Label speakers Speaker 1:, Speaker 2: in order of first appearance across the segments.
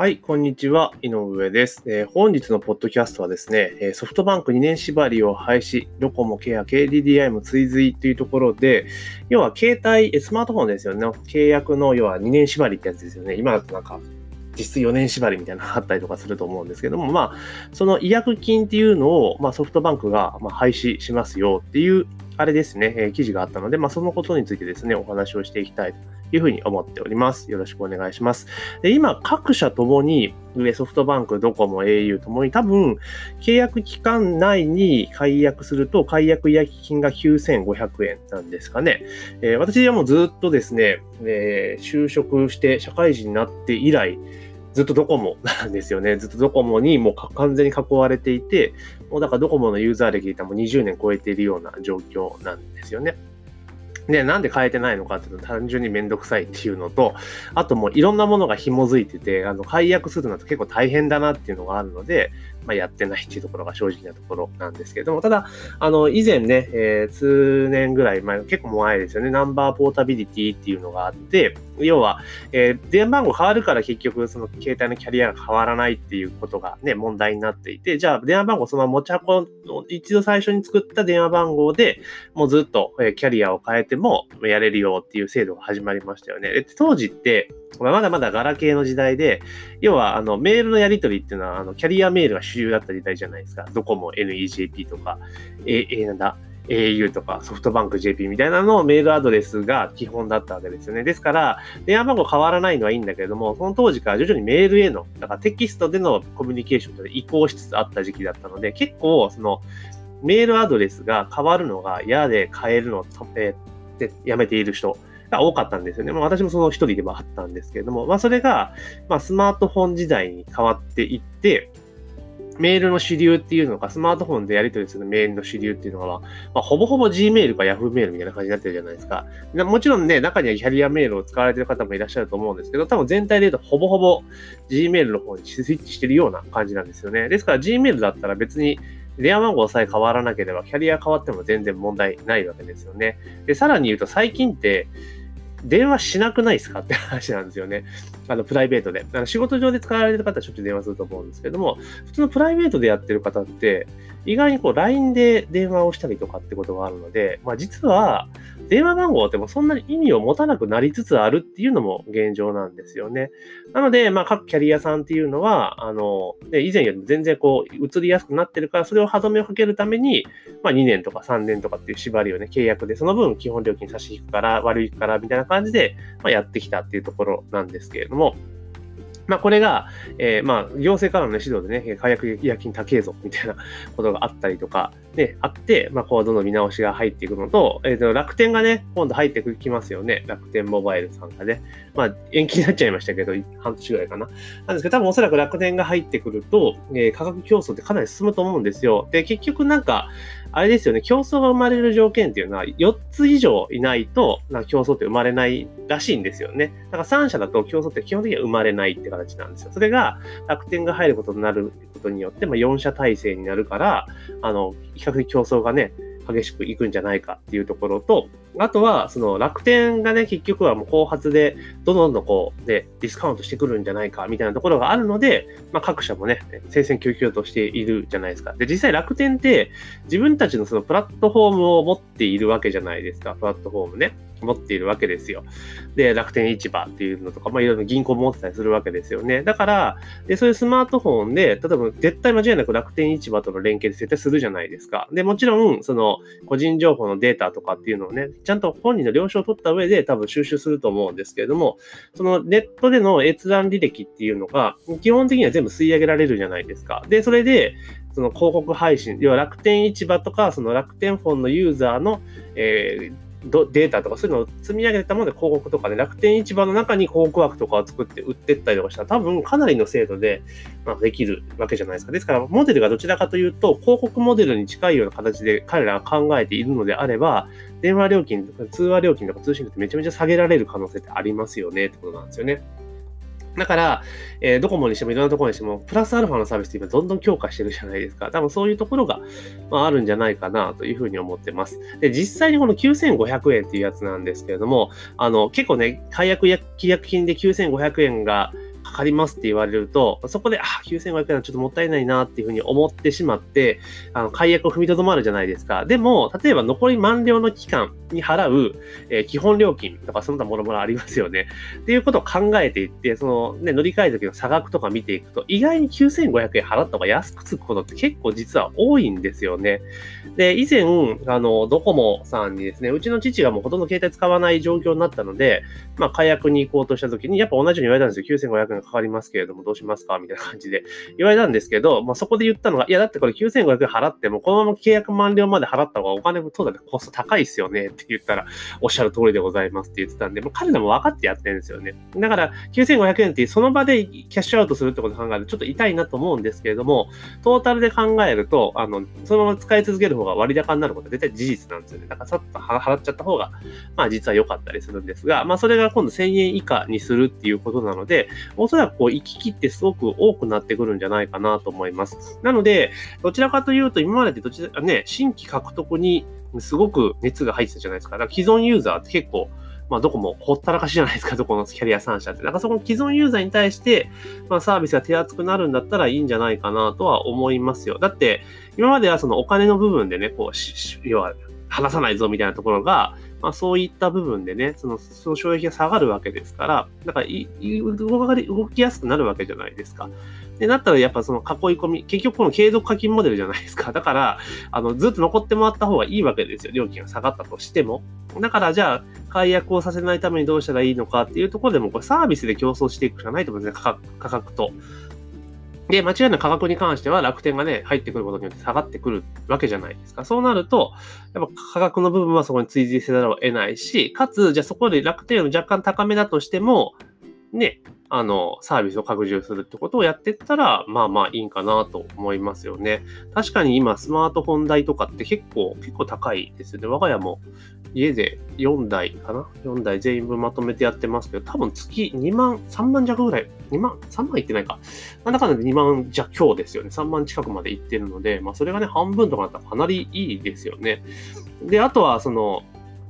Speaker 1: はい、こんにちは。井上です、えー、本日のポッドキャストはですね、ソフトバンク2年縛りを廃止、ドコモケア、KDDI も追随というところで、要は携帯、スマートフォンですよね。契約の要は2年縛りってやつですよね。今だとなんか、実質4年縛りみたいなのあったりとかすると思うんですけども、まあ、その違約金っていうのを、まあ、ソフトバンクが廃止しますよっていう、あれですね、え、記事があったので、まあ、そのことについてですね、お話をしていきたいというふうに思っております。よろしくお願いします。で今、各社ともに、ソフトバンク、ドコモ、au ともに多分、契約期間内に解約すると、解約違約金が9500円なんですかね。えー、私はもうずっとですね、えー、就職して社会人になって以来、ずっとドコモなんですよね。ずっとドコモにもう完全に囲われていて、もうだからドコモのユーザー歴でもう20年超えているような状況なんですよね。で、なんで変えてないのかっていうと単純にめんどくさいっていうのと、あともういろんなものが紐づいてて、あの、解約するのと結構大変だなっていうのがあるので、まあ、やってないっていうところが正直なところなんですけれども、ただ、あの、以前ね、えー、数年ぐらい前、結構前ですよね、ナンバーポータビリティっていうのがあって、要は、えー、電話番号変わるから結局、その携帯のキャリアが変わらないっていうことがね、問題になっていて、じゃあ、電話番号その持ち運一度最初に作った電話番号でもうずっと、えキャリアを変えてもやれるよっていう制度が始まりましたよね。当時って、まだまだガラケーの時代で、要は、あの、メールのやり取りっていうのは、あの、キャリアメールが主流だった時代じゃないですか。ドコモ、NEJP とか、え、え、なんだ、au とかソフトバンク JP みたいなのメールアドレスが基本だったわけですよね。ですから、電話番号変わらないのはいいんだけれども、その当時から徐々にメールへの、だからテキストでのコミュニケーションと移行しつつあった時期だったので、結構、その、メールアドレスが変わるのが嫌で変えるのを、えー、やめている人が多かったんですよね。まあ、私もその一人ではあったんですけれども、まあ、それが、まあ、スマートフォン時代に変わっていって、メールの主流っていうのか、スマートフォンでやり取りするメールの主流っていうのは、まあ、ほぼほぼ Gmail か Yahoo メールみたいな感じになってるじゃないですか。もちろんね、中にはキャリアメールを使われてる方もいらっしゃると思うんですけど、多分全体で言うとほぼほぼ Gmail の方にスイッチしてるような感じなんですよね。ですから Gmail だったら別に電話番号さえ変わらなければ、キャリア変わっても全然問題ないわけですよね。で、さらに言うと最近って、電話しなくないですかって話なんですよね。あの、プライベートで。あの仕事上で使われてる方はしょっちゅう電話すると思うんですけども、普通のプライベートでやってる方って、意外にこう LINE で電話をしたりとかってことがあるので、まあ実は電話番号ってもそんなに意味を持たなくなりつつあるっていうのも現状なんですよね。なので、まあ各キャリアさんっていうのは、あの、で以前よりも全然こう移りやすくなってるから、それを歯止めをかけるために、まあ2年とか3年とかっていう縛りをね、契約で、その分基本料金差し引くから、悪いからみたいな感じで、まあ、やってきたっていうところなんですけれども、まあ、これが、えー、まあ、行政からの、ね、指導でね、解約違約金高えぞ、みたいな ことがあったりとか、で、あって、まあ、こう、どんどん見直しが入っていくのと、えっ、ー、と、楽天がね、今度入ってきますよね。楽天モバイルさんがね。まあ、延期になっちゃいましたけど、半年ぐらいかな。なんですけど、多分おそらく楽天が入ってくると、えー、価格競争ってかなり進むと思うんですよ。で、結局なんか、あれですよね、競争が生まれる条件っていうのは、4つ以上いないと、な競争って生まれないらしいんですよね。だから3社だと競争って基本的には生まれないって感じ形なんですよ。それが楽天が入ることになることによって、まあ、4社体制になるから、あの、比較的競争がね、激しくいくんじゃないかっていうところと、あとは、その楽天がね、結局はもう後発で、どんどんどんこう、で、ディスカウントしてくるんじゃないかみたいなところがあるので、まあ各社もね、戦々恐々としているじゃないですか。で、実際楽天って自分たちのそのプラットフォームを持っているわけじゃないですか、プラットフォームね。持っているわけですよ。で、楽天市場っていうのとか、まあいろいろ銀行も持ってたりするわけですよね。だから、で、そういうスマートフォンで、例えば絶対間違いなく楽天市場との連携で絶対するじゃないですか。で、もちろん、その個人情報のデータとかっていうのをね、ちゃんと本人の了承を取った上で多分収集すると思うんですけれども、そのネットでの閲覧履歴っていうのが、基本的には全部吸い上げられるじゃないですか。で、それで、その広告配信、要は楽天市場とか、その楽天フォンのユーザーの、えーデータとかそういうのを積み上げたもので広告とかね、楽天市場の中に広告枠とかを作って売ってったりとかしたら多分かなりの精度で、まあ、できるわけじゃないですか。ですからモデルがどちらかというと広告モデルに近いような形で彼らが考えているのであれば、電話料金とか通話料金とか通信料ってめちゃめちゃ下げられる可能性ってありますよねってことなんですよね。だから、えー、ドコモにしてもいろんなところにしても、プラスアルファのサービスって今どんどん強化してるじゃないですか。多分そういうところが、まあ、あるんじゃないかなというふうに思ってます。で、実際にこの9500円っていうやつなんですけれども、あの、結構ね、解約や契約金で9500円がかかりますって言われると、そこで、あ、9500円はちょっともったいないなっていうふうに思ってしまって、あの、解約を踏みとどまるじゃないですか。でも、例えば残り満了の期間に払う、えー、基本料金とかその他もろもろありますよね。っていうことを考えていって、そのね、乗り換え時の差額とか見ていくと、意外に9500円払った方が安くつくことって結構実は多いんですよね。で、以前、あの、ドコモさんにですね、うちの父がもうほとんど携帯使わない状況になったので、まあ、解約に行こうとした時に、やっぱ同じように言われたんですよ。9500円かかりますけれども、どうしますか？みたいな感じで言われたんですけど、まあ、そこで言ったのが、いや、だってこれ9500円払っても、このまま契約満了まで払った方がお金も当然コスト高いっすよねって言ったら、おっしゃる通りでございますって言ってたんで、もう彼らも分かってやってるんですよね。だから、9500円ってその場でキャッシュアウトするってことを考えると、ちょっと痛いなと思うんですけれども、トータルで考えると、あの、そのまま使い続ける方が割高になることは絶対事実なんですよね。だからさっと払っちゃった方が、まあ実は良かったりするんですが、まあそれが今度1000円以下にするっていうことなので、おそらくこう行き来ってすごく多くなってくるんじゃないかなと思います。なので、どちらかというと今まででどちら、ね、新規獲得にすごく熱が入ってたじゃないですか。だから既存ユーザーって結構、まあ、どこもほったらかしじゃないですか、どこのキャリア3社って。だからそこの既存ユーザーに対して、まあ、サービスが手厚くなるんだったらいいんじゃないかなとは思いますよ。だって、今まではそのお金の部分でね、こう、要は、話さないぞみたいなところが、まあ、そういった部分でね、その、その衝撃が下がるわけですから、だからい動きやすくなるわけじゃないですか。で、なったらやっぱその囲い込み、結局この継続課金モデルじゃないですか。だから、あの、ずっと残ってもらった方がいいわけですよ。料金が下がったとしても。だからじゃあ、解約をさせないためにどうしたらいいのかっていうところでも、これサービスで競争していくしかないと思うんですね。価格価格と。で、間違いなく価格に関しては楽天がね、入ってくることによって下がってくるわけじゃないですか。そうなると、やっぱ価格の部分はそこに追随せざるを得ないし、かつ、じゃあそこで楽天より若干高めだとしても、ね、あの、サービスを拡充するってことをやってったら、まあまあいいんかなと思いますよね。確かに今、スマートフォン代とかって結構、結構高いですよね。我が家も家で4台かな ?4 台全員分まとめてやってますけど、多分月2万、3万弱ぐらい、2万、3万いってないか。なんだかんだで2万弱強ですよね。3万近くまでいってるので、まあそれがね、半分とかだったらかなりいいですよね。で、あとはその、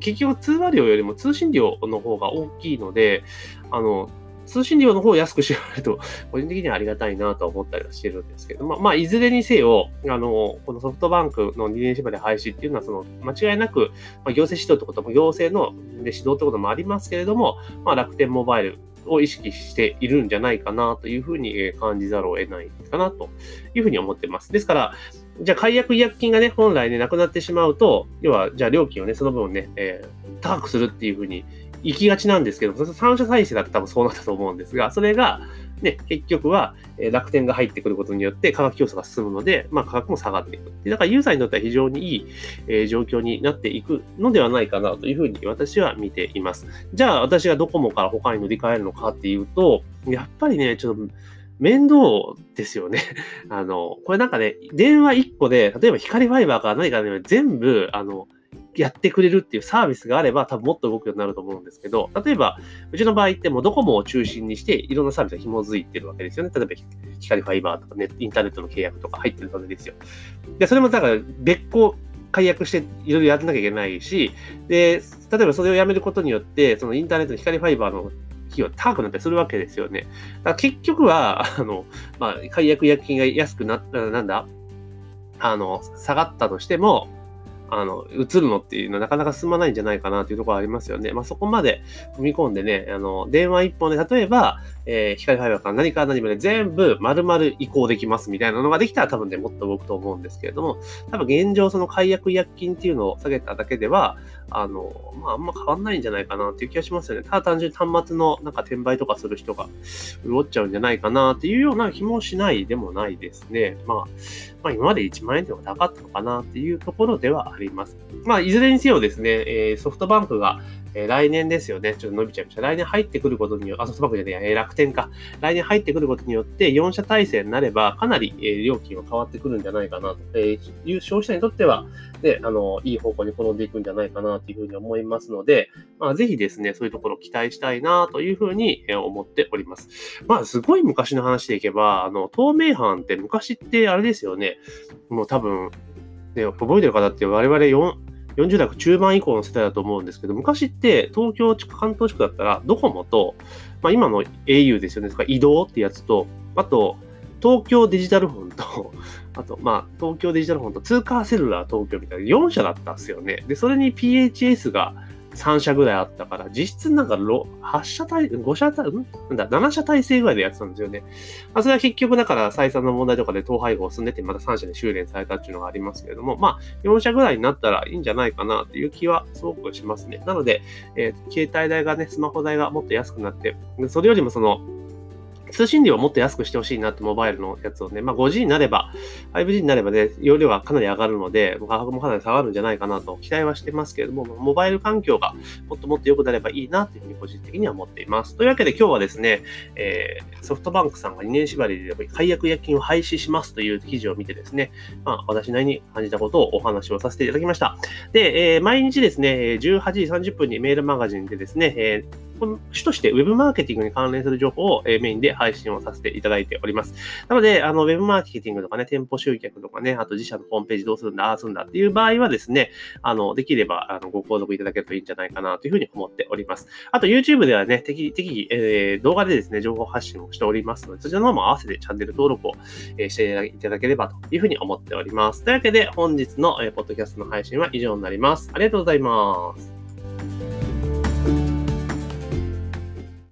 Speaker 1: 結局通話料よりも通信料の方が大きいので、あの、通信料の方を安くしらえると、個人的にはありがたいなと思ったりはしてるんですけど、まあ、まあ、いずれにせよ、あの、このソフトバンクの2年縛り廃止っていうのは、その、間違いなく、まあ、行政指導ってことも、行政ので指導ってこともありますけれども、まあ、楽天モバイルを意識しているんじゃないかなというふうに感じざるを得ないかなというふうに思ってます。ですから、じゃあ解約違約金がね、本来ね、なくなってしまうと、要は、じゃあ料金をね、その分ね、えー、高くするっていうふうに行きがちなんですけど、三者再生だって多分そうなったと思うんですが、それが、ね、結局は楽天が入ってくることによって価格競争が進むので、まあ、価格も下がっていく。だからユーザーにとっては非常にいい、え、状況になっていくのではないかなというふうに私は見ています。じゃあ私がドコモから他に乗り換えるのかっていうと、やっぱりね、ちょっと面倒ですよね。あの、これなんかね、電話1個で、例えば光ファイバーから何かね、全部、あの、やってくれるっていうサービスがあれば、多分もっと動くようになると思うんですけど、例えば、うちの場合ってもうドコモを中心にして、いろんなサービスが紐づいてるわけですよね。例えば、光ファイバーとかネインターネットの契約とか入ってるわけですよ。で、それもだから、別個解約していろいろやらなきゃいけないし、で、例えばそれをやめることによって、そのインターネットの光ファイバーの費用高くなったりするわけですよね。だから結局は、あの、まあ、解約薬金が安くなった、なんだ、あの、下がったとしても、あの、映るのっていうのはなかなか進まないんじゃないかなというところありますよね。まあ、そこまで踏み込んでね、あの、電話一本で、例えば、えー、光ファイバーから何から何まで全部丸々移行できますみたいなのができたら多分ね、もっと動くと思うんですけれども、多分現状その解約違約金っていうのを下げただけでは、あの、まあ、あんま変わんないんじゃないかなっていう気がしますよね。ただ単純に端末のなんか転売とかする人が潤っちゃうんじゃないかなっていうような気もしないでもないですね。まあ、まあ、今まで1万円でも高かったのかなっていうところではあります。まあ、いずれにせよですね、え、ソフトバンクがえ来年ですよね。ちょっと伸びちゃいました。来年入ってくることによって、あ、ソフトバンクじゃねえ、楽天か。来年入ってくることによって、4社体制になれば、かなり、え料金は変わってくるんじゃないかなと、えいう消費者にとっては、ね、あの、いい方向に転んでいくんじゃないかなというふうに思いますので、まあ、ぜひですね、そういうところを期待したいなというふうに思っております。まあ、すごい昔の話でいけば、あの、透明版って昔ってあれですよね、もう多分、ね、覚えてる方って我々40代中盤以降の世代だと思うんですけど、昔って東京地区、関東地区だったら、ドコモと、まあ、今の au ですよね、とか移動ってやつと、あと、東京デジタルフォンと、あと、まあ、東京デジタルフォンと通貨セルラー東京みたいな4社だったんですよね。で、それに PHS が3社ぐらいあったから、実質なんか8社体、5社体、ん？なんだ、7社体制ぐらいでやってたんですよね。まあ、それは結局だから採算の問題とかで統廃合を進んでて、また3社で修練されたっていうのがありますけれども、まあ、4社ぐらいになったらいいんじゃないかなっていう気はすごくしますね。なので、えー、携帯代がね、スマホ代がもっと安くなって、それよりもその、通信量をもっと安くしてほしいなって、モバイルのやつをね、まあ 5G になれば、5G になればね、容量はかなり上がるので、価格もかなり下がるんじゃないかなと期待はしてますけれども、モバイル環境がもっともっと良くなればいいなというふうに個人的には思っています。というわけで今日はですね、えー、ソフトバンクさんが2年縛りで解約薬金を廃止しますという記事を見てですね、まあ私なりに感じたことをお話をさせていただきました。で、えー、毎日ですね、18時30分にメールマガジンでですね、えー主としてウェブマーケティングに関連する情報をメインで配信をさせていただいております。なので、あの、ウェブマーケティングとかね、店舗集客とかね、あと自社のホームページどうするんだ、ああするんだっていう場合はですね、あの、できれば、あの、ご購読いただけるといいんじゃないかなというふうに思っております。あと、YouTube ではね、適宜、えー、動画でですね、情報発信をしておりますので、そちらの方も合わせてチャンネル登録を、え、していただければというふうに思っております。というわけで、本日の、えー、ポッドキャストの配信は以上になります。ありがとうございます。